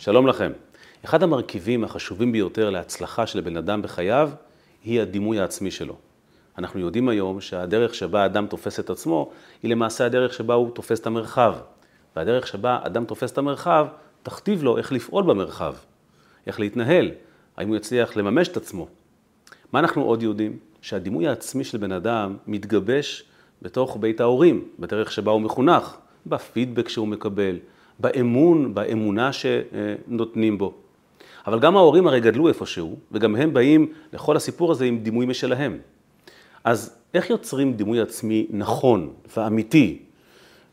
שלום לכם. אחד המרכיבים החשובים ביותר להצלחה של בן אדם בחייו היא הדימוי העצמי שלו. אנחנו יודעים היום שהדרך שבה אדם תופס את עצמו היא למעשה הדרך שבה הוא תופס את המרחב. והדרך שבה אדם תופס את המרחב תכתיב לו איך לפעול במרחב, איך להתנהל, האם הוא יצליח לממש את עצמו. מה אנחנו עוד יודעים? שהדימוי העצמי של בן אדם מתגבש בתוך בית ההורים, בדרך שבה הוא מחונך, בפידבק שהוא מקבל, באמון, באמונה שנותנים בו. אבל גם ההורים הרי גדלו איפשהו, וגם הם באים לכל הסיפור הזה עם דימוי משלהם. אז איך יוצרים דימוי עצמי נכון ואמיתי,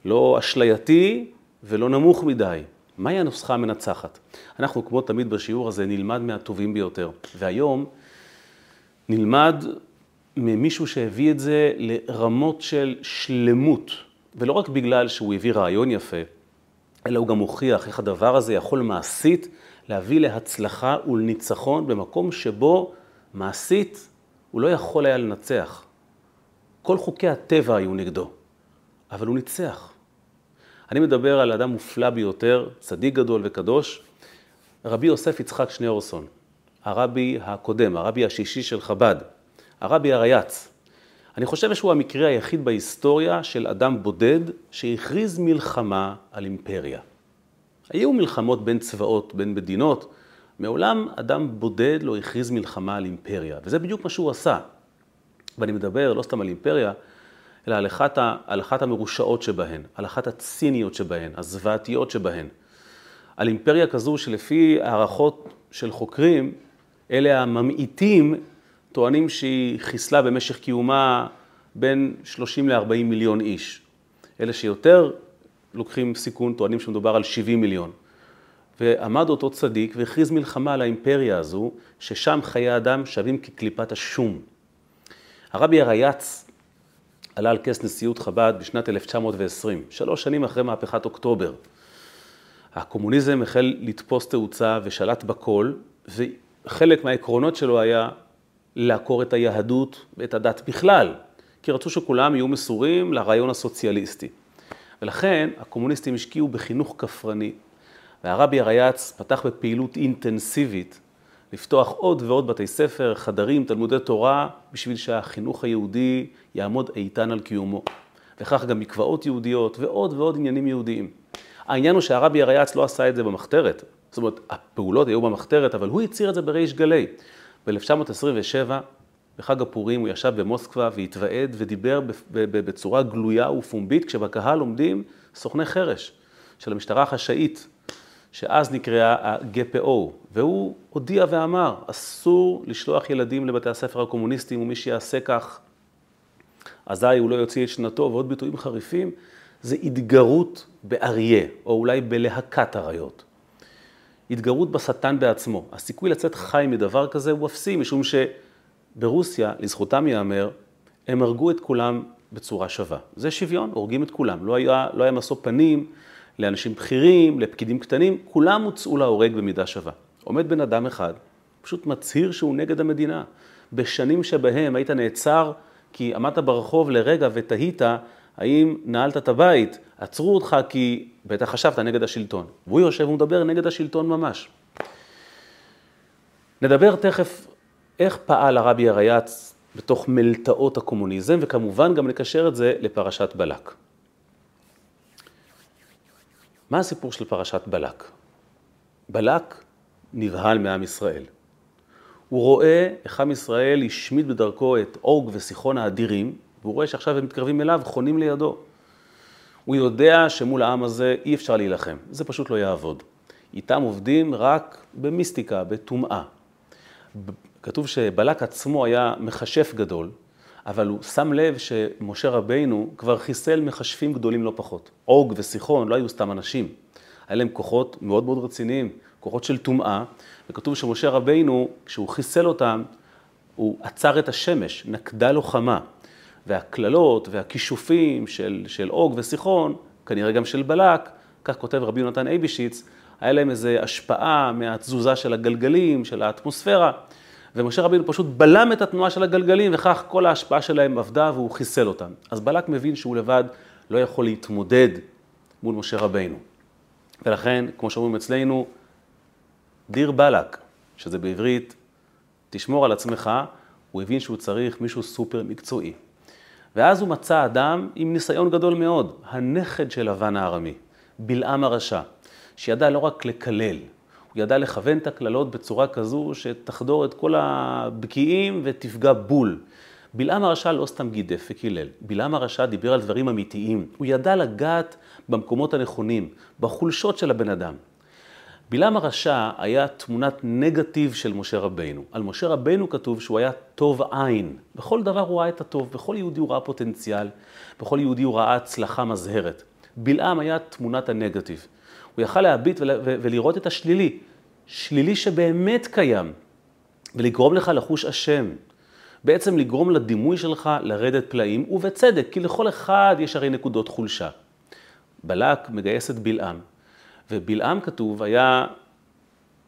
לא אשלייתי ולא נמוך מדי? מהי הנוסחה המנצחת? אנחנו, כמו תמיד בשיעור הזה, נלמד מהטובים ביותר. והיום נלמד ממישהו שהביא את זה לרמות של שלמות, ולא רק בגלל שהוא הביא רעיון יפה, אלא הוא גם הוכיח איך הדבר הזה יכול מעשית להביא להצלחה ולניצחון במקום שבו מעשית הוא לא יכול היה לנצח. כל חוקי הטבע היו נגדו, אבל הוא ניצח. אני מדבר על אדם מופלא ביותר, צדיק גדול וקדוש, רבי יוסף יצחק שניאורסון, הרבי הקודם, הרבי השישי של חב"ד, הרבי הרייץ. אני חושב שהוא המקרה היחיד בהיסטוריה של אדם בודד שהכריז מלחמה על אימפריה. היו מלחמות בין צבאות, בין מדינות, מעולם אדם בודד לא הכריז מלחמה על אימפריה, וזה בדיוק מה שהוא עשה. ואני מדבר לא סתם על אימפריה, אלא על אחת, על אחת המרושעות שבהן, על אחת הציניות שבהן, הזוועתיות שבהן. על אימפריה כזו שלפי הערכות של חוקרים, אלה הממעיטים טוענים שהיא חיסלה במשך קיומה בין 30 ל-40 מיליון איש. אלה שיותר לוקחים סיכון, טוענים שמדובר על 70 מיליון. ועמד אותו צדיק והכריז מלחמה על האימפריה הזו, ששם חיי אדם שווים כקליפת השום. הרבי הרייץ עלה על כס נשיאות חב"ד בשנת 1920, שלוש שנים אחרי מהפכת אוקטובר. הקומוניזם החל לתפוס תאוצה ושלט בכל, וחלק מהעקרונות שלו היה לעקור את היהדות ואת הדת בכלל, כי רצו שכולם יהיו מסורים לרעיון הסוציאליסטי. ולכן הקומוניסטים השקיעו בחינוך כפרני, והרבי הרייץ פתח בפעילות אינטנסיבית לפתוח עוד ועוד בתי ספר, חדרים, תלמודי תורה, בשביל שהחינוך היהודי יעמוד איתן על קיומו. וכך גם מקוואות יהודיות ועוד ועוד עניינים יהודיים. העניין הוא שהרבי הרייץ לא עשה את זה במחתרת. זאת אומרת, הפעולות היו במחתרת, אבל הוא הצהיר את זה בריש גלי. ב-1927, בחג הפורים, הוא ישב במוסקבה והתוועד ודיבר בצורה גלויה ופומבית, כשבקהל עומדים סוכני חרש של המשטרה החשאית, שאז נקראה ה-GPO, והוא הודיע ואמר, אסור לשלוח ילדים לבתי הספר הקומוניסטיים, ומי שיעשה כך, אזי הוא לא יוציא את שנתו, ועוד ביטויים חריפים, זה התגרות באריה, או אולי בלהקת אריות. התגרות בשטן בעצמו. הסיכוי לצאת חי מדבר כזה הוא אפסי, משום שברוסיה, לזכותם ייאמר, הם הרגו את כולם בצורה שווה. זה שוויון, הורגים את כולם. לא היה, לא היה משוא פנים לאנשים בכירים, לפקידים קטנים, כולם הוצאו להורג במידה שווה. עומד בן אדם אחד, פשוט מצהיר שהוא נגד המדינה. בשנים שבהם היית נעצר כי עמדת ברחוב לרגע ותהית האם נעלת את הבית, עצרו אותך כי בטח חשבת נגד השלטון. והוא יושב ומדבר נגד השלטון ממש. נדבר תכף איך פעל הרבי הרייץ בתוך מלתעות הקומוניזם, וכמובן גם נקשר את זה לפרשת בלק. מה הסיפור של פרשת בלק? בלק נבהל מעם ישראל. הוא רואה איך עם ישראל השמיד בדרכו את אוג וסיחון האדירים, והוא רואה שעכשיו הם מתקרבים אליו, חונים לידו. הוא יודע שמול העם הזה אי אפשר להילחם, זה פשוט לא יעבוד. איתם עובדים רק במיסטיקה, בטומאה. כתוב שבלק עצמו היה מכשף גדול, אבל הוא שם לב שמשה רבינו כבר חיסל מכשפים גדולים לא פחות. אוג וסיחון לא היו סתם אנשים, היה להם כוחות מאוד מאוד רציניים, כוחות של טומאה, וכתוב שמשה רבינו, כשהוא חיסל אותם, הוא עצר את השמש, נקדה לו חמה. והקללות והכישופים של, של אוג וסיחון, כנראה גם של בלק, כך כותב רבי יונתן אייבישיץ, היה להם איזו השפעה מהתזוזה של הגלגלים, של האטמוספירה, ומשה רבינו פשוט בלם את התנועה של הגלגלים, וכך כל ההשפעה שלהם עבדה והוא חיסל אותם. אז בלק מבין שהוא לבד לא יכול להתמודד מול משה רבינו. ולכן, כמו שאומרים אצלנו, דיר באלק, שזה בעברית, תשמור על עצמך, הוא הבין שהוא צריך מישהו סופר מקצועי. ואז הוא מצא אדם עם ניסיון גדול מאוד, הנכד של לבן הארמי, בלעם הרשע, שידע לא רק לקלל, הוא ידע לכוון את הקללות בצורה כזו שתחדור את כל הבקיעים ותפגע בול. בלעם הרשע לא סתם גידף וקילל, בלעם הרשע דיבר על דברים אמיתיים. הוא ידע לגעת במקומות הנכונים, בחולשות של הבן אדם. בלעם הרשע היה תמונת נגטיב של משה רבינו. על משה רבינו כתוב שהוא היה טוב עין. בכל דבר הוא ראה את הטוב, בכל יהודי הוא ראה פוטנציאל, בכל יהודי הוא ראה הצלחה מזהרת. בלעם היה תמונת הנגטיב. הוא יכל להביט ולראות את השלילי, שלילי שבאמת קיים, ולגרום לך לחוש אשם. בעצם לגרום לדימוי שלך לרדת פלאים, ובצדק, כי לכל אחד יש הרי נקודות חולשה. בלק מגייס את בלעם, ובלעם כתוב היה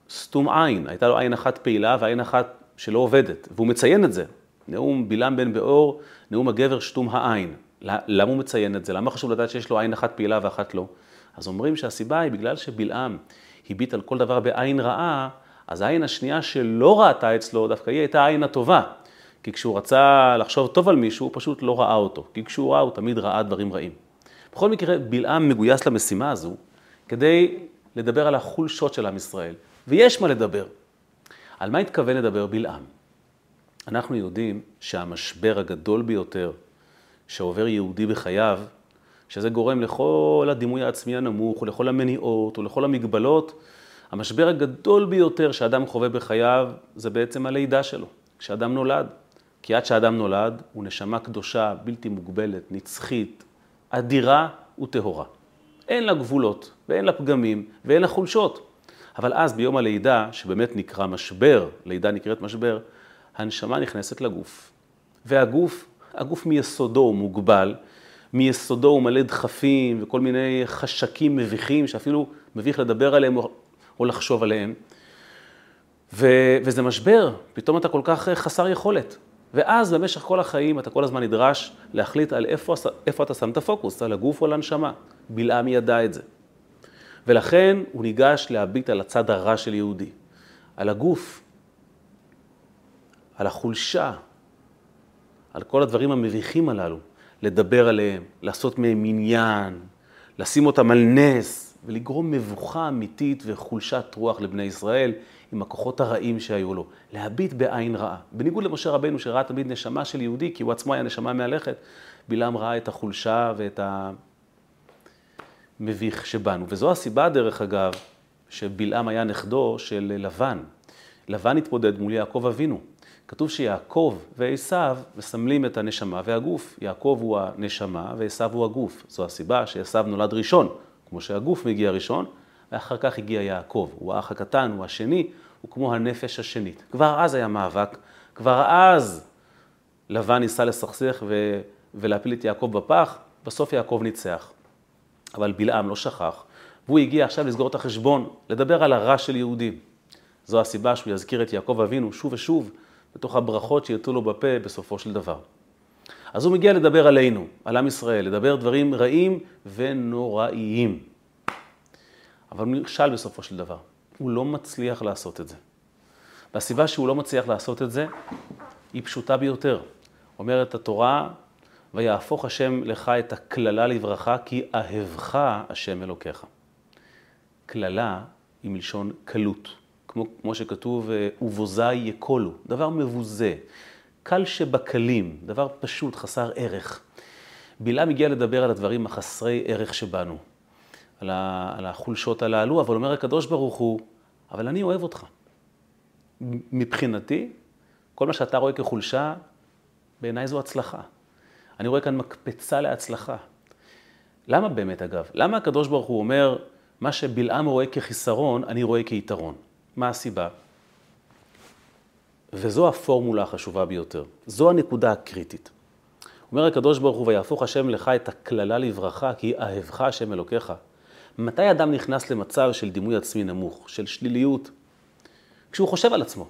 סתום עין, הייתה לו עין אחת פעילה ועין אחת שלא עובדת, והוא מציין את זה. נאום בלעם בן באור, נאום הגבר שתום העין. למה הוא מציין את זה? למה חשוב לדעת שיש לו עין אחת פעילה ואחת לא? אז אומרים שהסיבה היא בגלל שבלעם הביט על כל דבר בעין רעה, אז העין השנייה שלא ראתה אצלו, דווקא היא הייתה העין הטובה. כי כשהוא רצה לחשוב טוב על מישהו, הוא פשוט לא ראה אותו. כי כשהוא ראה, הוא תמיד ראה דברים רעים. בכל מקרה, בלעם מגויס למשימה הזו כדי לדבר על החולשות של עם ישראל. ויש מה לדבר. על מה התכוון לדבר בלעם? אנחנו יודעים שהמשבר הגדול ביותר שעובר יהודי בחייו, שזה גורם לכל הדימוי העצמי הנמוך, ולכל המניעות, ולכל המגבלות, המשבר הגדול ביותר שאדם חווה בחייו, זה בעצם הלידה שלו, כשאדם נולד. כי עד שאדם נולד, הוא נשמה קדושה, בלתי מוגבלת, נצחית, אדירה וטהורה. אין לה גבולות, ואין לה פגמים, ואין לה חולשות. אבל אז ביום הלידה, שבאמת נקרא משבר, לידה נקראת משבר, הנשמה נכנסת לגוף. והגוף, הגוף מיסודו הוא מוגבל, מיסודו הוא מלא דחפים וכל מיני חשקים מביכים, שאפילו מביך לדבר עליהם או, או לחשוב עליהם. ו, וזה משבר, פתאום אתה כל כך חסר יכולת. ואז במשך כל החיים אתה כל הזמן נדרש להחליט על איפה, איפה אתה שם את הפוקוס, על הגוף או על הנשמה. בלעם ידע את זה. ולכן הוא ניגש להביט על הצד הרע של יהודי, על הגוף, על החולשה, על כל הדברים המביכים הללו, לדבר עליהם, לעשות מהם עניין, לשים אותם על נס ולגרום מבוכה אמיתית וחולשת רוח לבני ישראל עם הכוחות הרעים שהיו לו, להביט בעין רעה. בניגוד למשה רבנו שראה תמיד נשמה של יהודי, כי הוא עצמו היה נשמה מהלכת, בלעם ראה את החולשה ואת המביך שבנו. וזו הסיבה, דרך אגב, שבלעם היה נכדו של לבן. לבן התמודד מול יעקב אבינו. כתוב שיעקב ועשיו מסמלים את הנשמה והגוף. יעקב הוא הנשמה ועשיו הוא הגוף. זו הסיבה שעשיו נולד ראשון, כמו שהגוף מגיע ראשון, ואחר כך הגיע יעקב. הוא האח הקטן, הוא השני, הוא כמו הנפש השנית. כבר אז היה מאבק, כבר אז לבן ניסה לסכסך ו... ולהפיל את יעקב בפח, בסוף יעקב ניצח. אבל בלעם לא שכח, והוא הגיע עכשיו לסגור את החשבון, לדבר על הרע של יהודים. זו הסיבה שהוא יזכיר את יעקב אבינו שוב ושוב, בתוך הברכות שירתו לו בפה בסופו של דבר. אז הוא מגיע לדבר עלינו, על עם ישראל, לדבר דברים רעים ונוראיים. אבל הוא נכשל בסופו של דבר. הוא לא מצליח לעשות את זה. והסיבה שהוא לא מצליח לעשות את זה היא פשוטה ביותר. אומרת התורה, ויהפוך השם לך את הקללה לברכה, כי אהבך השם אלוקיך. קללה היא מלשון קלות. כמו, כמו שכתוב, ובוזי יקולו, דבר מבוזה, קל שבקלים, דבר פשוט, חסר ערך. בלעם הגיע לדבר על הדברים החסרי ערך שבנו, על, ה, על החולשות הללו, אבל אומר הקדוש ברוך הוא, אבל אני אוהב אותך. מבחינתי, כל מה שאתה רואה כחולשה, בעיניי זו הצלחה. אני רואה כאן מקפצה להצלחה. למה באמת, אגב? למה הקדוש ברוך הוא אומר, מה שבלעם רואה כחיסרון, אני רואה כיתרון? מה הסיבה? וזו הפורמולה החשובה ביותר. זו הנקודה הקריטית. אומר הקדוש ברוך הוא, ויהפוך השם לך את הקללה לברכה, כי אהבך השם אלוקיך. מתי אדם נכנס למצב של דימוי עצמי נמוך, של שליליות? כשהוא חושב על עצמו.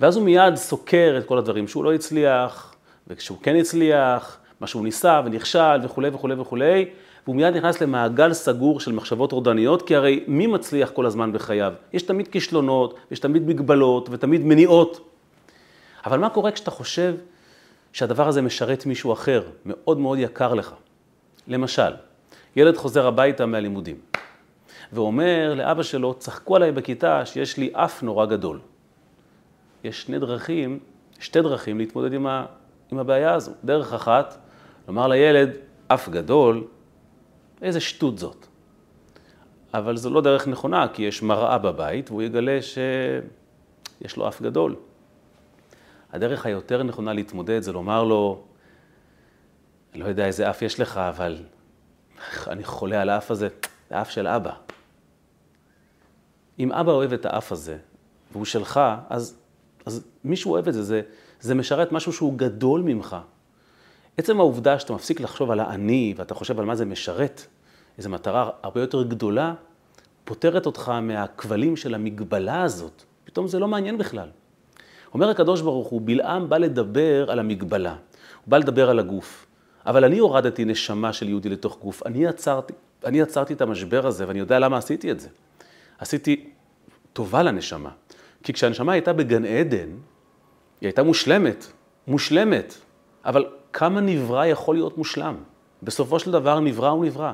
ואז הוא מיד סוקר את כל הדברים שהוא לא הצליח, וכשהוא כן הצליח, מה שהוא ניסה ונכשל וכולי וכולי וכולי, והוא מיד נכנס למעגל סגור של מחשבות טורדניות, כי הרי מי מצליח כל הזמן בחייו? יש תמיד כישלונות, יש תמיד מגבלות ותמיד מניעות. אבל מה קורה כשאתה חושב שהדבר הזה משרת מישהו אחר, מאוד מאוד יקר לך? למשל, ילד חוזר הביתה מהלימודים, ואומר לאבא שלו, צחקו עליי בכיתה שיש לי אף נורא גדול. יש שני דרכים, שתי דרכים להתמודד עם, עם הבעיה הזו. דרך אחת, לומר לילד, אף גדול, איזה שטות זאת. אבל זו לא דרך נכונה, כי יש מראה בבית, והוא יגלה שיש לו אף גדול. הדרך היותר נכונה להתמודד זה לומר לו, אני לא יודע איזה אף יש לך, אבל אני חולה על האף הזה, זה אף של אבא. אם אבא אוהב את האף הזה, והוא שלך, אז, אז מישהו אוהב את זה, זה, זה משרת משהו שהוא גדול ממך. עצם העובדה שאתה מפסיק לחשוב על האני, ואתה חושב על מה זה משרת, איזו מטרה הרבה יותר גדולה, פותרת אותך מהכבלים של המגבלה הזאת. פתאום זה לא מעניין בכלל. אומר הקדוש ברוך הוא, בלעם בא לדבר על המגבלה, הוא בא לדבר על הגוף. אבל אני הורדתי נשמה של יהודי לתוך גוף, אני עצרתי, אני עצרתי את המשבר הזה, ואני יודע למה עשיתי את זה. עשיתי טובה לנשמה. כי כשהנשמה הייתה בגן עדן, היא הייתה מושלמת, מושלמת. אבל כמה נברא יכול להיות מושלם? בסופו של דבר נברא הוא נברא.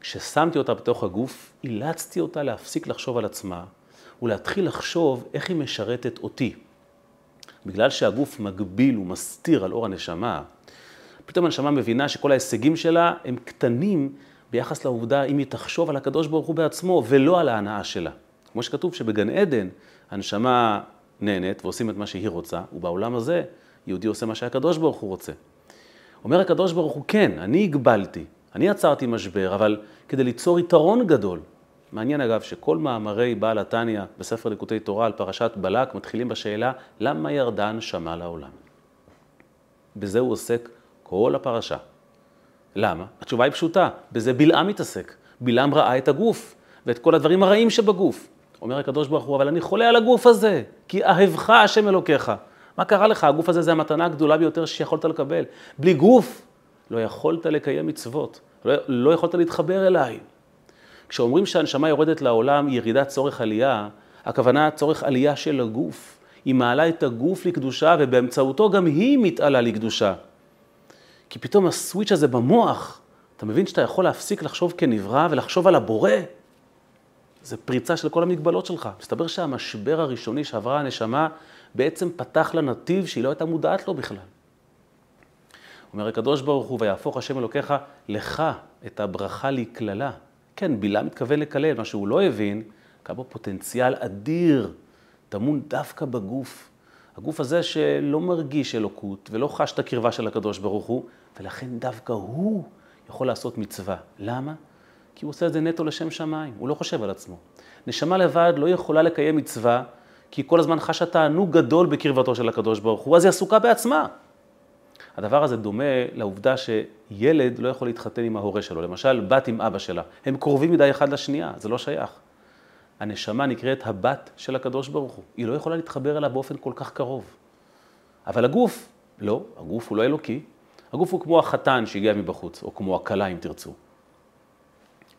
כששמתי אותה בתוך הגוף, אילצתי אותה להפסיק לחשוב על עצמה ולהתחיל לחשוב איך היא משרתת אותי. בגלל שהגוף מגביל ומסתיר על אור הנשמה, פתאום הנשמה מבינה שכל ההישגים שלה הם קטנים ביחס לעובדה אם היא תחשוב על הקדוש ברוך הוא בעצמו ולא על ההנאה שלה. כמו שכתוב שבגן עדן הנשמה נהנית ועושים את מה שהיא רוצה, ובעולם הזה יהודי עושה מה שהקדוש ברוך הוא רוצה. אומר הקדוש ברוך הוא, כן, אני הגבלתי, אני עצרתי משבר, אבל כדי ליצור יתרון גדול. מעניין אגב שכל מאמרי בעל התניא בספר ליקוטי תורה על פרשת בלק מתחילים בשאלה למה ירדן שמע לעולם. בזה הוא עוסק כל הפרשה. למה? התשובה היא פשוטה, בזה בלעם מתעסק. בלעם ראה את הגוף ואת כל הדברים הרעים שבגוף. אומר הקדוש ברוך הוא, אבל אני חולה על הגוף הזה, כי אהבך השם אלוקיך. מה קרה לך? הגוף הזה זה המתנה הגדולה ביותר שיכולת לקבל. בלי גוף לא יכולת לקיים מצוות, לא, לא יכולת להתחבר אליי. כשאומרים שהנשמה יורדת לעולם ירידת צורך עלייה, הכוונה צורך עלייה של הגוף. היא מעלה את הגוף לקדושה ובאמצעותו גם היא מתעלה לקדושה. כי פתאום הסוויץ' הזה במוח, אתה מבין שאתה יכול להפסיק לחשוב כנברא ולחשוב על הבורא? זה פריצה של כל המגבלות שלך. מסתבר שהמשבר הראשוני שעברה הנשמה בעצם פתח לה נתיב שהיא לא הייתה מודעת לו בכלל. אומר הקדוש ברוך הוא, ויהפוך השם אלוקיך לך את הברכה לקללה. כן, בילה מתכוון לקלל, מה שהוא לא הבין, כמה פוטנציאל אדיר טמון דווקא בגוף. הגוף הזה שלא מרגיש אלוקות ולא חש את הקרבה של הקדוש ברוך הוא, ולכן דווקא הוא יכול לעשות מצווה. למה? כי הוא עושה את זה נטו לשם שמיים, הוא לא חושב על עצמו. נשמה לבד לא יכולה לקיים מצווה, כי היא כל הזמן חשה תענוג גדול בקרבתו של הקדוש ברוך הוא, אז היא עסוקה בעצמה. הדבר הזה דומה לעובדה שילד לא יכול להתחתן עם ההורה שלו, למשל בת עם אבא שלה, הם קרובים מדי אחד לשנייה, זה לא שייך. הנשמה נקראת הבת של הקדוש ברוך הוא, היא לא יכולה להתחבר אליו באופן כל כך קרוב. אבל הגוף, לא, הגוף הוא לא אלוקי, הגוף הוא כמו החתן שהגיע מבחוץ, או כמו הכלה אם תרצו.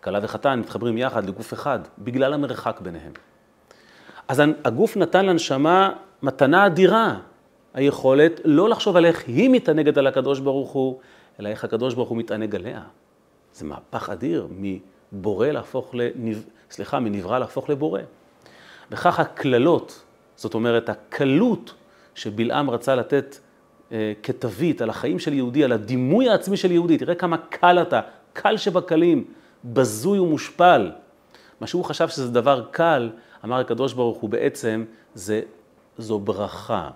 כלה וחתן מתחברים יחד לגוף אחד, בגלל המרחק ביניהם. אז הגוף נתן לנשמה מתנה אדירה, היכולת לא לחשוב על איך היא מתענגת על הקדוש ברוך הוא, אלא איך הקדוש ברוך הוא מתענג עליה. זה מהפך אדיר מבורא להפוך לנב... סליחה, מנברא להפוך לבורא. וכך הקללות, זאת אומרת, הקלות שבלעם רצה לתת אה, כתווית על החיים של יהודי, על הדימוי העצמי של יהודי, תראה כמה קל אתה, קל שבקלים, בזוי ומושפל. מה שהוא חשב שזה דבר קל, אמר הקדוש ברוך הוא בעצם, זה, זו ברכה.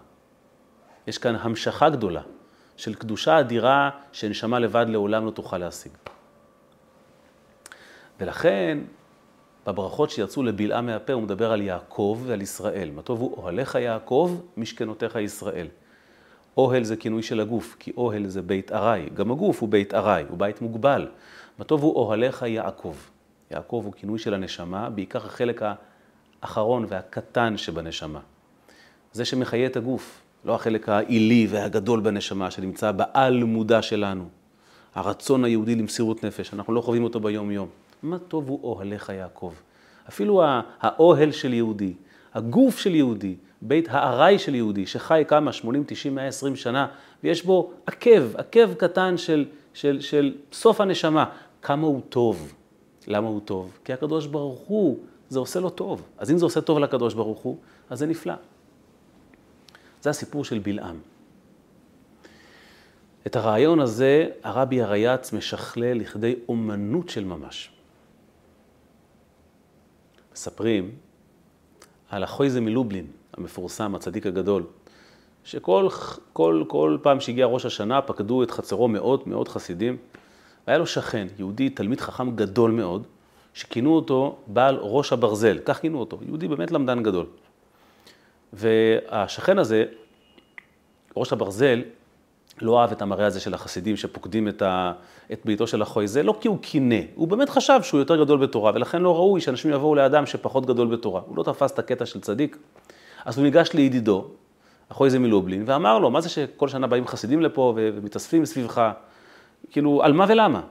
יש כאן המשכה גדולה של קדושה אדירה שנשמה לבד לעולם לא תוכל להשיג. ולכן, בברכות שיצאו לבלעה מהפה, הוא מדבר על יעקב ועל ישראל. מה טוב הוא אוהליך יעקב, משכנותיך ישראל. אוהל זה כינוי של הגוף, כי אוהל זה בית ארעי. גם הגוף הוא בית ארעי, הוא בית מוגבל. מה טוב הוא אוהליך יעקב. יעקב הוא כינוי של הנשמה, בעיקר החלק האחרון והקטן שבנשמה. זה שמחיה את הגוף, לא החלק העילי והגדול בנשמה שנמצא בעל מודע שלנו. הרצון היהודי למסירות נפש, אנחנו לא חווים אותו ביום-יום. מה טוב הוא אוהליך יעקב. אפילו האוהל של יהודי, הגוף של יהודי, בית הארעי של יהודי, שחי כמה, 80, 90, 120 שנה, ויש בו עקב, עקב קטן של, של, של סוף הנשמה, כמה הוא טוב. למה הוא טוב? כי הקדוש ברוך הוא, זה עושה לו טוב. אז אם זה עושה טוב לקדוש ברוך הוא, אז זה נפלא. זה הסיפור של בלעם. את הרעיון הזה הרבי הרייץ משכלל לכדי אומנות של ממש. מספרים על החויזה מלובלין, המפורסם, הצדיק הגדול, שכל כל, כל פעם שהגיע ראש השנה פקדו את חצרו מאות מאות חסידים. והיה לו שכן, יהודי, תלמיד חכם גדול מאוד, שכינו אותו בעל ראש הברזל, כך כינו אותו, יהודי באמת למדן גדול. והשכן הזה, ראש הברזל, לא אהב את המראה הזה של החסידים שפוקדים את, ה, את ביתו של החויזה, לא כי הוא קינא, הוא באמת חשב שהוא יותר גדול בתורה, ולכן לא ראוי שאנשים יבואו לאדם שפחות גדול בתורה. הוא לא תפס את הקטע של צדיק. אז הוא ניגש לידידו, החויזה מלובלין, ואמר לו, מה זה שכל שנה באים חסידים לפה ומתאספים סביבך? כאילו, על מה ולמה?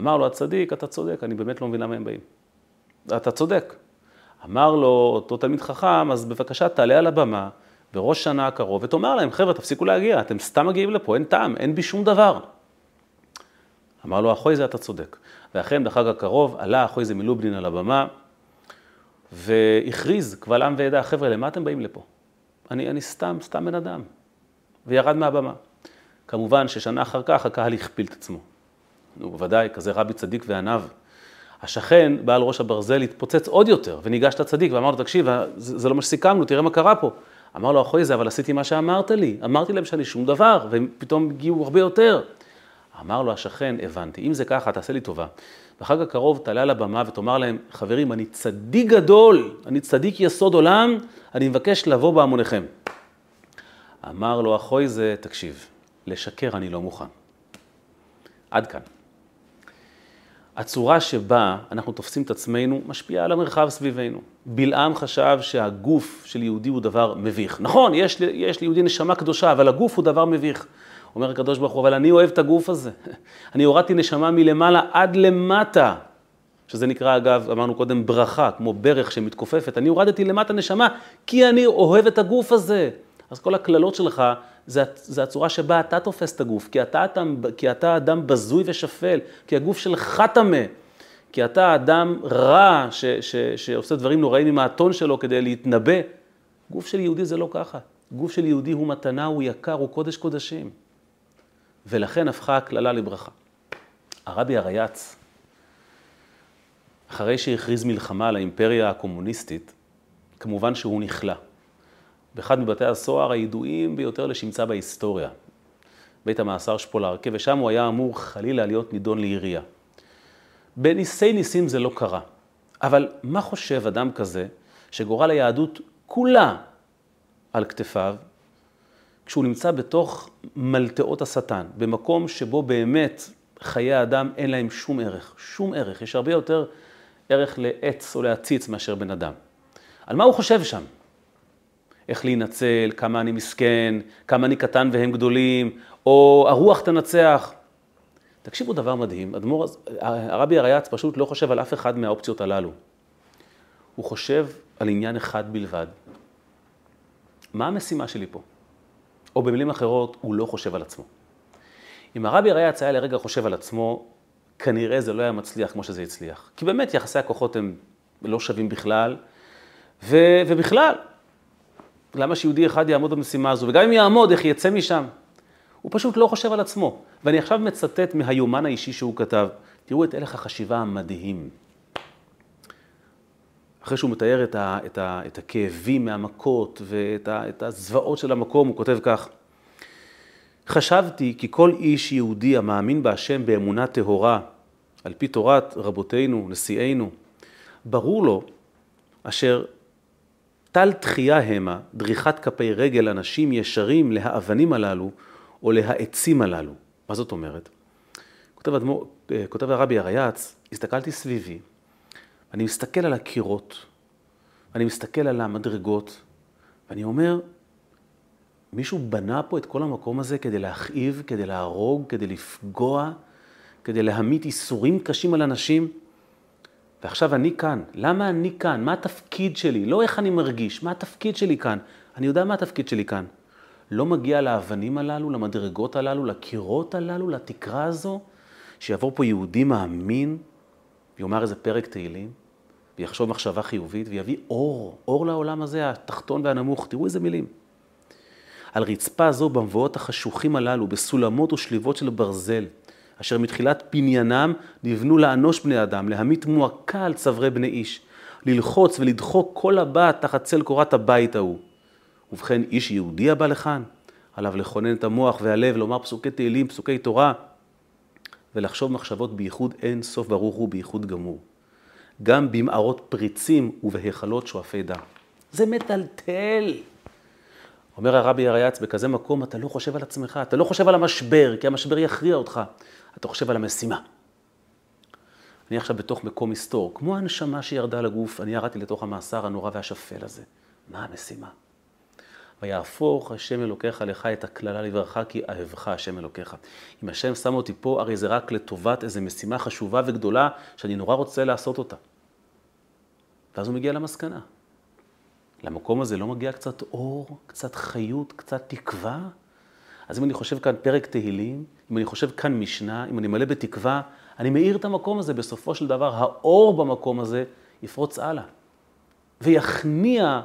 אמר לו הצדיק, אתה צודק, אני באמת לא מבין למה הם באים. אתה צודק. אמר לו אותו תלמיד חכם, אז בבקשה תעלה על הבמה בראש שנה הקרוב ותאמר להם, חבר'ה, תפסיקו להגיע, אתם סתם מגיעים לפה, אין טעם, אין בי שום דבר. אמר לו, אחוי זה אתה צודק. ואכן בחג הקרוב עלה אחוי זה מלובלין על הבמה והכריז קבל עם ועדה, חבר'ה, למה אתם באים לפה? אני, אני סתם, סתם בן אדם. וירד מהבמה. כמובן ששנה אחר כך הקהל הכפיל את עצמו. נו, בוודאי, כזה רבי צדיק ועניו. השכן, בעל ראש הברזל, התפוצץ עוד יותר, וניגש לצדיק ואמר לו, תקשיב, זה, זה לא מה שסיכמנו, תראה מה קרה פה. אמר לו, אחוי זה, אבל עשיתי מה שאמרת לי. אמרתי להם שאני שום דבר, והם פתאום הגיעו הרבה יותר. אמר לו השכן, הבנתי, אם זה ככה, תעשה לי טובה. בחג הקרוב תעלה על הבמה ותאמר להם, חברים, אני צדיק גדול, אני צדיק יסוד עולם, אני מבקש לבוא בהמוניכם. אמר לו אחוי זה, תקשיב, לשקר אני לא מוכן. עד כאן. הצורה שבה אנחנו תופסים את עצמנו משפיעה על המרחב סביבנו. בלעם חשב שהגוף של יהודי הוא דבר מביך. נכון, יש, יש ליהודי נשמה קדושה, אבל הגוף הוא דבר מביך. אומר הקדוש ברוך הוא, אבל אני אוהב את הגוף הזה. אני הורדתי נשמה מלמעלה עד למטה, שזה נקרא אגב, אמרנו קודם ברכה, כמו ברך שמתכופפת. אני הורדתי למטה נשמה כי אני אוהב את הגוף הזה. אז כל הקללות שלך זה, זה הצורה שבה אתה תופס את הגוף, כי אתה, כי אתה אדם בזוי ושפל, כי הגוף שלך טמא, כי אתה אדם רע ש, ש, שעושה דברים נוראים עם האתון שלו כדי להתנבא. גוף של יהודי זה לא ככה. גוף של יהודי הוא מתנה, הוא יקר, הוא קודש קודשים. ולכן הפכה הקללה לברכה. הרבי הרייץ, אחרי שהכריז מלחמה על האימפריה הקומוניסטית, כמובן שהוא נכלא. באחד מבתי הסוהר הידועים ביותר לשמצה בהיסטוריה, בית המאסר שפולרקה, ושם הוא היה אמור חלילה להיות נידון לעירייה. בניסי ניסים זה לא קרה, אבל מה חושב אדם כזה שגורל היהדות כולה על כתפיו, כשהוא נמצא בתוך מלטעות השטן, במקום שבו באמת חיי האדם אין להם שום ערך, שום ערך, יש הרבה יותר ערך לעץ או להציץ מאשר בן אדם. על מה הוא חושב שם? איך להינצל, כמה אני מסכן, כמה אני קטן והם גדולים, או הרוח תנצח. תקשיבו דבר מדהים, אדמו"ר, הרבי הרייץ פשוט לא חושב על אף אחד מהאופציות הללו. הוא חושב על עניין אחד בלבד. מה המשימה שלי פה? או במילים אחרות, הוא לא חושב על עצמו. אם הרבי הרייץ היה לרגע חושב על עצמו, כנראה זה לא היה מצליח כמו שזה הצליח. כי באמת יחסי הכוחות הם לא שווים בכלל, ו, ובכלל, למה שיהודי אחד יעמוד במשימה הזו? וגם אם יעמוד, איך יצא משם? הוא פשוט לא חושב על עצמו. ואני עכשיו מצטט מהיומן האישי שהוא כתב. תראו את הלך החשיבה המדהים. אחרי שהוא מתאר את, ה, את, ה, את הכאבים מהמכות ואת ה, את הזוועות של המקום, הוא כותב כך: חשבתי כי כל איש יהודי המאמין בהשם באמונה טהורה, על פי תורת רבותינו, נשיאינו, ברור לו אשר טל תחייה המה, דריכת כפי רגל אנשים ישרים להאבנים הללו או להעצים הללו. מה זאת אומרת? כותב, אדמו, אה, כותב הרבי הרייץ, הסתכלתי סביבי, אני מסתכל על הקירות, אני מסתכל על המדרגות, ואני אומר, מישהו בנה פה את כל המקום הזה כדי להכאיב, כדי להרוג, כדי לפגוע, כדי להמית איסורים קשים על אנשים. ועכשיו אני כאן. למה אני כאן? מה התפקיד שלי? לא איך אני מרגיש, מה התפקיד שלי כאן? אני יודע מה התפקיד שלי כאן. לא מגיע לאבנים הללו, למדרגות הללו, לקירות הללו, לתקרה הזו, שיעבור פה יהודי מאמין, ויאמר איזה פרק תהילים, ויחשוב מחשבה חיובית, ויביא אור, אור לעולם הזה, התחתון והנמוך. תראו איזה מילים. על רצפה זו, במבואות החשוכים הללו, בסולמות ושליבות של ברזל, אשר מתחילת בניינם נבנו לאנוש בני אדם, להמית מועקה על צווארי בני איש, ללחוץ ולדחוק כל הבת תחת צל קורת הבית ההוא. ובכן, איש יהודי הבא לכאן, עליו לכונן את המוח והלב, לומר פסוקי תהילים, פסוקי תורה, ולחשוב מחשבות בייחוד אין סוף ברוך הוא בייחוד גמור. גם במערות פריצים ובהיכלות שואפי דם. זה מטלטל. אומר הרבי הריאץ, בכזה מקום אתה לא חושב על עצמך, אתה לא חושב על המשבר, כי המשבר יכריע אותך, אתה חושב על המשימה. אני עכשיו בתוך מקום מסתור, כמו הנשמה שירדה לגוף, אני ירדתי לתוך המאסר הנורא והשפל הזה. מה המשימה? ויהפוך השם אלוקיך לך את הקללה לברכה, כי אהבך השם אלוקיך. אם השם שם אותי פה, הרי זה רק לטובת איזו משימה חשובה וגדולה, שאני נורא רוצה לעשות אותה. ואז הוא מגיע למסקנה. למקום הזה לא מגיע קצת אור, קצת חיות, קצת תקווה? אז אם אני חושב כאן פרק תהילים, אם אני חושב כאן משנה, אם אני מלא בתקווה, אני מאיר את המקום הזה, בסופו של דבר האור במקום הזה יפרוץ הלאה. ויכניע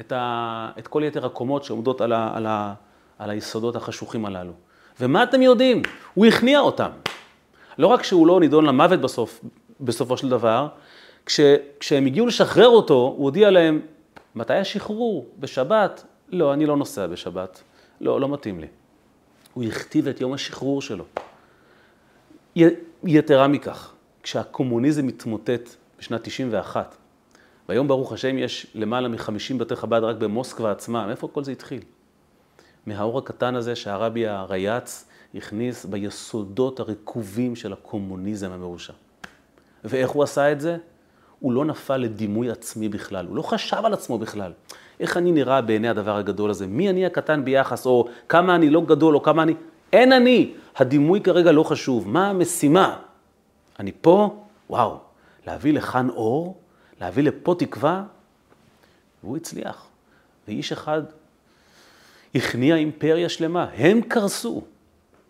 את, ה, את כל יתר הקומות שעומדות על, ה, על, ה, על היסודות החשוכים הללו. ומה אתם יודעים? הוא הכניע אותם. לא רק שהוא לא נידון למוות בסוף, בסופו של דבר, כש, כשהם הגיעו לשחרר אותו, הוא הודיע להם, מתי השחרור? בשבת? לא, אני לא נוסע בשבת. לא, לא מתאים לי. הוא הכתיב את יום השחרור שלו. יתרה מכך, כשהקומוניזם מתמוטט בשנת 91, והיום ברוך השם יש למעלה מ-50 בתי חב"ד רק במוסקבה עצמה, מאיפה כל זה התחיל? מהאור הקטן הזה שהרבי הרייץ הכניס ביסודות הרקובים של הקומוניזם המרושע. ואיך הוא עשה את זה? הוא לא נפל לדימוי עצמי בכלל, הוא לא חשב על עצמו בכלל. איך אני נראה בעיני הדבר הגדול הזה? מי אני הקטן ביחס, או כמה אני לא גדול, או כמה אני... אין אני. הדימוי כרגע לא חשוב. מה המשימה? אני פה, וואו, להביא לכאן אור, להביא לפה תקווה, והוא הצליח. ואיש אחד הכניע אימפריה שלמה, הם קרסו.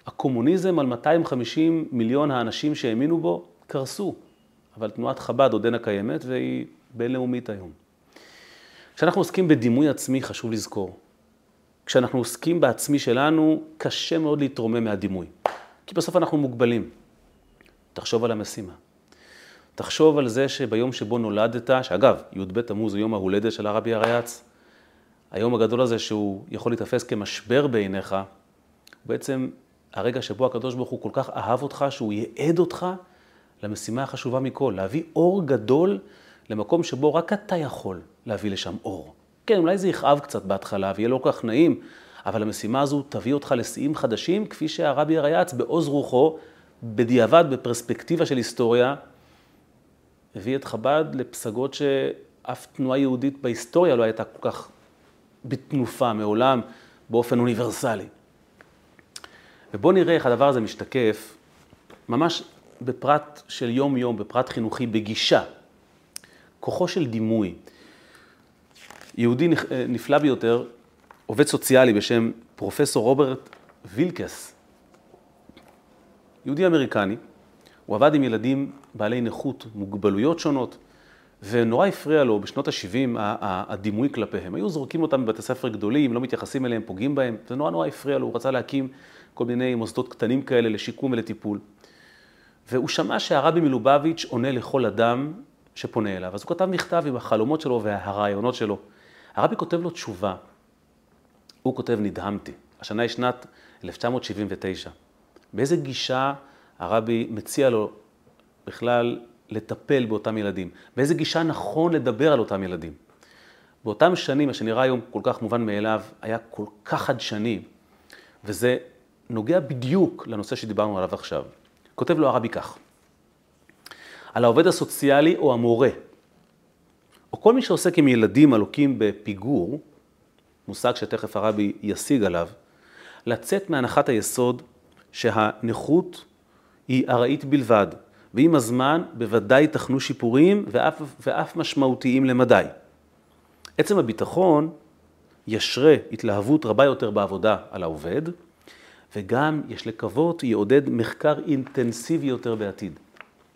הקומוניזם על 250 מיליון האנשים שהאמינו בו, קרסו. אבל תנועת חב"ד עודנה קיימת והיא בינלאומית היום. כשאנחנו עוסקים בדימוי עצמי, חשוב לזכור. כשאנחנו עוסקים בעצמי שלנו, קשה מאוד להתרומם מהדימוי. כי בסוף אנחנו מוגבלים. תחשוב על המשימה. תחשוב על זה שביום שבו נולדת, שאגב, י"ב תמוז הוא יום ההולדת של הרבי הריאץ, היום הגדול הזה שהוא יכול להיתפס כמשבר בעיניך, בעצם הרגע שבו הקדוש ברוך הוא כל כך אהב אותך, שהוא ייעד אותך למשימה החשובה מכל, להביא אור גדול למקום שבו רק אתה יכול להביא לשם אור. כן, אולי זה יכאב קצת בהתחלה ויהיה לא כל כך נעים, אבל המשימה הזו תביא אותך לשיאים חדשים, כפי שהרבי הריאץ בעוז רוחו, בדיעבד, בפרספקטיבה של היסטוריה, הביא את חב"ד לפסגות שאף תנועה יהודית בהיסטוריה לא הייתה כל כך בתנופה מעולם, באופן אוניברסלי. ובואו נראה איך הדבר הזה משתקף ממש בפרט של יום-יום, בפרט חינוכי, בגישה. כוחו של דימוי. יהודי נפלא ביותר, עובד סוציאלי בשם פרופסור רוברט וילקס, יהודי אמריקני, הוא עבד עם ילדים בעלי נכות, מוגבלויות שונות, ונורא הפריע לו בשנות ה-70 הדימוי כלפיהם. היו זורקים אותם בבתי ספר גדולים, לא מתייחסים אליהם, פוגעים בהם, זה נורא נורא הפריע לו, הוא רצה להקים כל מיני מוסדות קטנים כאלה לשיקום ולטיפול. והוא שמע שהרבי מלובביץ' עונה לכל אדם שפונה אליו. אז הוא כתב מכתב עם החלומות שלו והרעיונות שלו. הרבי כותב לו תשובה. הוא כותב, נדהמתי. השנה היא שנת 1979. באיזה גישה הרבי מציע לו בכלל לטפל באותם ילדים? באיזה גישה נכון לדבר על אותם ילדים? באותם שנים, מה שנראה היום כל כך מובן מאליו, היה כל כך חדשני, וזה נוגע בדיוק לנושא שדיברנו עליו עכשיו. כותב לו הרבי כך, על העובד הסוציאלי או המורה, או כל מי שעוסק עם ילדים הלוקים בפיגור, מושג שתכף הרבי ישיג עליו, לצאת מהנחת היסוד שהנכות היא ארעית בלבד, ועם הזמן בוודאי ייתכנו שיפורים ואף, ואף משמעותיים למדי. עצם הביטחון ישרה התלהבות רבה יותר בעבודה על העובד, וגם, יש לקוות, יעודד מחקר אינטנסיבי יותר בעתיד.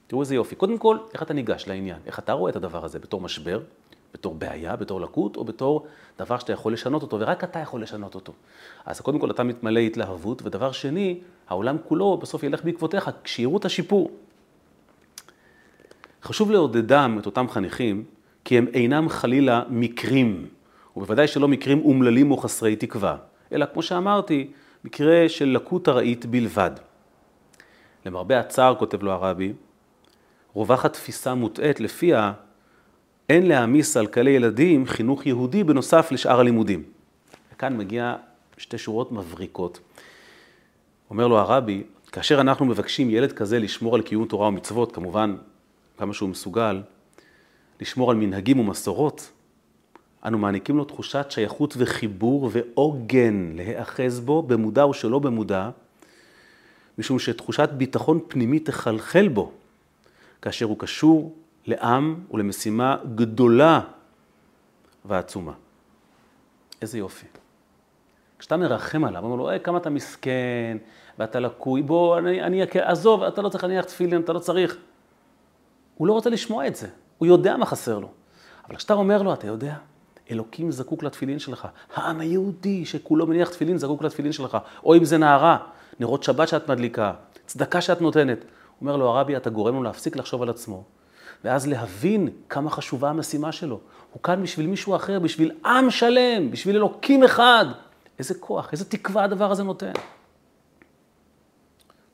תראו איזה יופי. קודם כל, איך אתה ניגש לעניין? איך אתה רואה את הדבר הזה? בתור משבר? בתור בעיה? בתור לקות? או בתור דבר שאתה יכול לשנות אותו, ורק אתה יכול לשנות אותו? אז קודם כל אתה מתמלא התלהבות, ודבר שני, העולם כולו בסוף ילך בעקבותיך, כשיראו את השיפור. חשוב לעודדם את אותם חניכים, כי הם אינם חלילה מקרים, ובוודאי שלא מקרים אומללים או חסרי תקווה, אלא כמו שאמרתי, מקרה של לקות ארעית בלבד. למרבה הצער, כותב לו הרבי, רווחת תפיסה מוטעית לפיה אין להעמיס על קהלי ילדים חינוך יהודי בנוסף לשאר הלימודים. וכאן מגיע שתי שורות מבריקות. אומר לו הרבי, כאשר אנחנו מבקשים ילד כזה לשמור על קיום תורה ומצוות, כמובן כמה שהוא מסוגל, לשמור על מנהגים ומסורות, אנו מעניקים לו תחושת שייכות וחיבור ועוגן להיאחז בו, במודע או שלא במודע, משום שתחושת ביטחון פנימי תחלחל בו, כאשר הוא קשור לעם ולמשימה גדולה ועצומה. איזה יופי. כשאתה מרחם עליו, אומר לו, היי, כמה אתה מסכן, ואתה לקוי, בוא, אני, אני, עזוב, אתה לא צריך להניח תפילין, אתה לא צריך. הוא לא רוצה לשמוע את זה, הוא יודע מה חסר לו. אבל כשאתה אומר לו, אתה יודע, אלוקים זקוק לתפילין שלך. העם היהודי שכולו מניח תפילין זקוק לתפילין שלך. או אם זה נערה, נרות שבת שאת מדליקה, צדקה שאת נותנת. אומר לו הרבי, אתה גורם לו להפסיק לחשוב על עצמו, ואז להבין כמה חשובה המשימה שלו. הוא כאן בשביל מישהו אחר, בשביל עם שלם, בשביל אלוקים אחד. איזה כוח, איזה תקווה הדבר הזה נותן.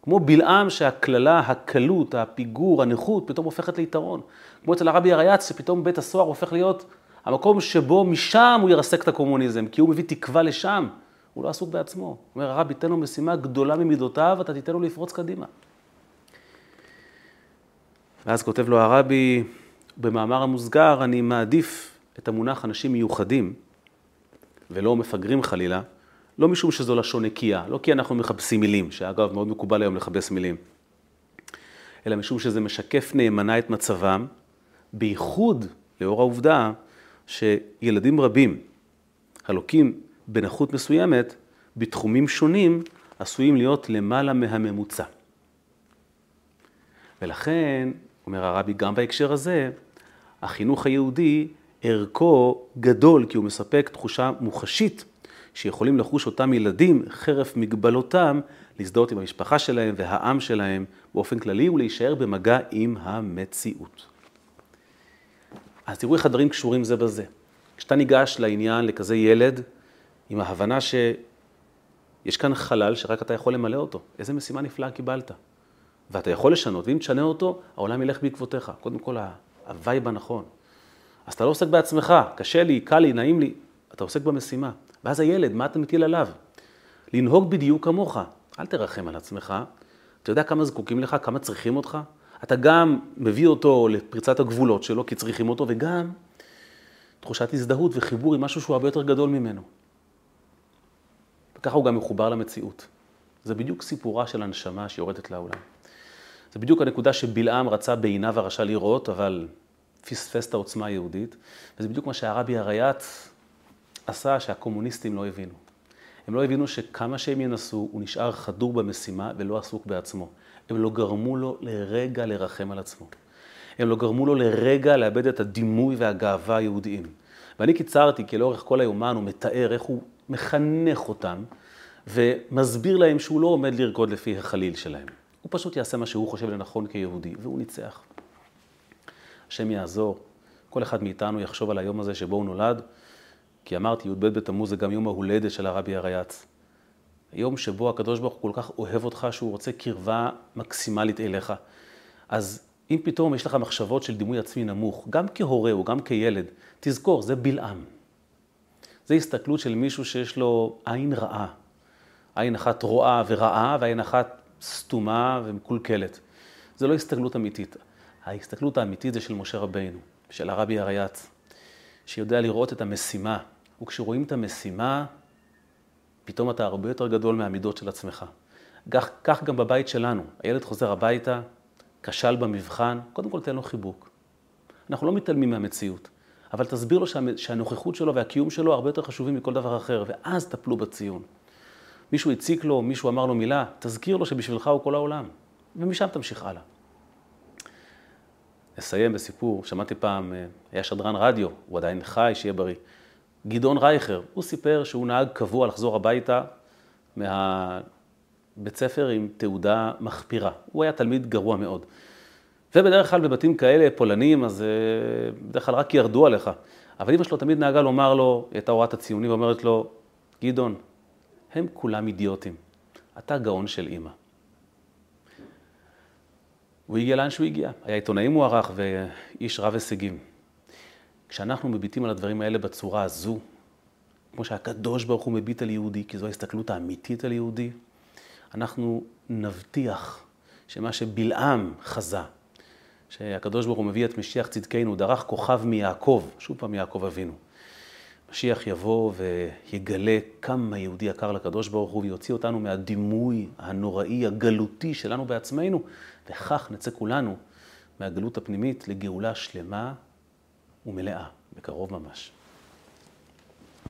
כמו בלעם שהקללה, הקלות, הפיגור, הנכות, פתאום הופכת ליתרון. כמו אצל הרבי הרייץ, שפתאום בית הסוהר הופך להיות המקום שבו משם הוא ירסק את הקומוניזם, כי הוא מביא תקווה לשם. הוא לא עסוק בעצמו. הוא אומר, הרבי, תן לו משימה גדולה ממידותיו, אתה תיתן לו לפרוץ קדימה. ואז כותב לו הרבי, במאמר המוסגר, אני מעדיף את המונח אנשים מיוחדים, ולא מפגרים חלילה, לא משום שזו לשון נקייה, לא כי אנחנו מחפשים מילים, שאגב מאוד מקובל היום לכבס מילים, אלא משום שזה משקף נאמנה את מצבם, בייחוד לאור העובדה שילדים רבים הלוקים בנכות מסוימת, בתחומים שונים, עשויים להיות למעלה מהממוצע. ולכן, אומר הרבי, גם בהקשר הזה, החינוך היהודי, ערכו גדול, כי הוא מספק תחושה מוחשית שיכולים לחוש אותם ילדים, חרף מגבלותם, להזדהות עם המשפחה שלהם והעם שלהם באופן כללי ולהישאר במגע עם המציאות. אז תראו איך הדברים קשורים זה בזה. כשאתה ניגש לעניין לכזה ילד, עם ההבנה שיש כאן חלל שרק אתה יכול למלא אותו, איזה משימה נפלאה קיבלת. ואתה יכול לשנות, ואם תשנה אותו, העולם ילך בעקבותיך. קודם כל, ה vibe הנכון. אז אתה לא עוסק בעצמך, קשה לי, קל לי, נעים לי, אתה עוסק במשימה. ואז הילד, מה אתה מטיל עליו? לנהוג בדיוק כמוך. אל תרחם על עצמך. אתה יודע כמה זקוקים לך, כמה צריכים אותך? אתה גם מביא אותו לפריצת הגבולות שלו, כי צריכים אותו, וגם תחושת הזדהות וחיבור עם משהו שהוא הרבה יותר גדול ממנו. וככה הוא גם מחובר למציאות. זה בדיוק סיפורה של הנשמה שיורדת לעולם. זה בדיוק הנקודה שבלעם רצה בעיניו הרשע לראות, אבל פספס את העוצמה היהודית, וזה בדיוק מה שהרבי הרייץ עשה שהקומוניסטים לא הבינו. הם לא הבינו שכמה שהם ינסו, הוא נשאר חדור במשימה ולא עסוק בעצמו. הם לא גרמו לו לרגע לרחם על עצמו. הם לא גרמו לו לרגע לאבד את הדימוי והגאווה היהודיים. ואני קיצרתי, כי לאורך כל היומן הוא מתאר איך הוא מחנך אותם, ומסביר להם שהוא לא עומד לרקוד לפי החליל שלהם. הוא פשוט יעשה מה שהוא חושב לנכון כיהודי, והוא ניצח. השם יעזור, כל אחד מאיתנו יחשוב על היום הזה שבו הוא נולד, כי אמרתי, י"ב בתמוז זה גם יום ההולדת של הרבי הרייץ. היום שבו הקדוש ברוך הוא כל כך אוהב אותך, שהוא רוצה קרבה מקסימלית אליך. אז אם פתאום יש לך מחשבות של דימוי עצמי נמוך, גם כהורה או גם כילד, תזכור, זה בלעם. זה הסתכלות של מישהו שיש לו עין רעה. עין אחת רואה ורעה, ועין אחת סתומה ומקולקלת. זה לא הסתכלות אמיתית. ההסתכלות האמיתית זה של משה רבינו, של הרבי הרייץ, שיודע לראות את המשימה. וכשרואים את המשימה, פתאום אתה הרבה יותר גדול מהמידות של עצמך. כך, כך גם בבית שלנו. הילד חוזר הביתה, כשל במבחן, קודם כל תן לו חיבוק. אנחנו לא מתעלמים מהמציאות, אבל תסביר לו שהנוכחות שלו והקיום שלו הרבה יותר חשובים מכל דבר אחר, ואז טפלו בציון. מישהו הציק לו, מישהו אמר לו מילה, תזכיר לו שבשבילך הוא כל העולם, ומשם תמשיך הלאה. נסיים בסיפור, שמעתי פעם, אה, היה שדרן רדיו, הוא עדיין חי, שיהיה בריא. גדעון רייכר, הוא סיפר שהוא נהג קבוע לחזור הביתה מהבית ספר עם תעודה מחפירה. הוא היה תלמיד גרוע מאוד. ובדרך כלל בבתים כאלה, פולנים, אז אה, בדרך כלל רק ירדו עליך. אבל אמא שלו תמיד נהגה לומר לו, היא הייתה הוראת הציונים, ואומרת לו, גדעון, הם כולם אידיוטים. אתה גאון של אימא. הוא הגיע לאן שהוא הגיע. היה עיתונאי מוערך ואיש רב הישגים. כשאנחנו מביטים על הדברים האלה בצורה הזו, כמו שהקדוש ברוך הוא מביט על יהודי, כי זו ההסתכלות האמיתית על יהודי, אנחנו נבטיח שמה שבלעם חזה, שהקדוש ברוך הוא מביא את משיח צדקנו, דרך כוכב מיעקב, שוב פעם יעקב אבינו. משיח יבוא ויגלה כמה יהודי יקר לקדוש ברוך הוא ויוציא אותנו מהדימוי הנוראי, הגלותי שלנו בעצמנו, וכך נצא כולנו מהגלות הפנימית לגאולה שלמה ומלאה, בקרוב ממש.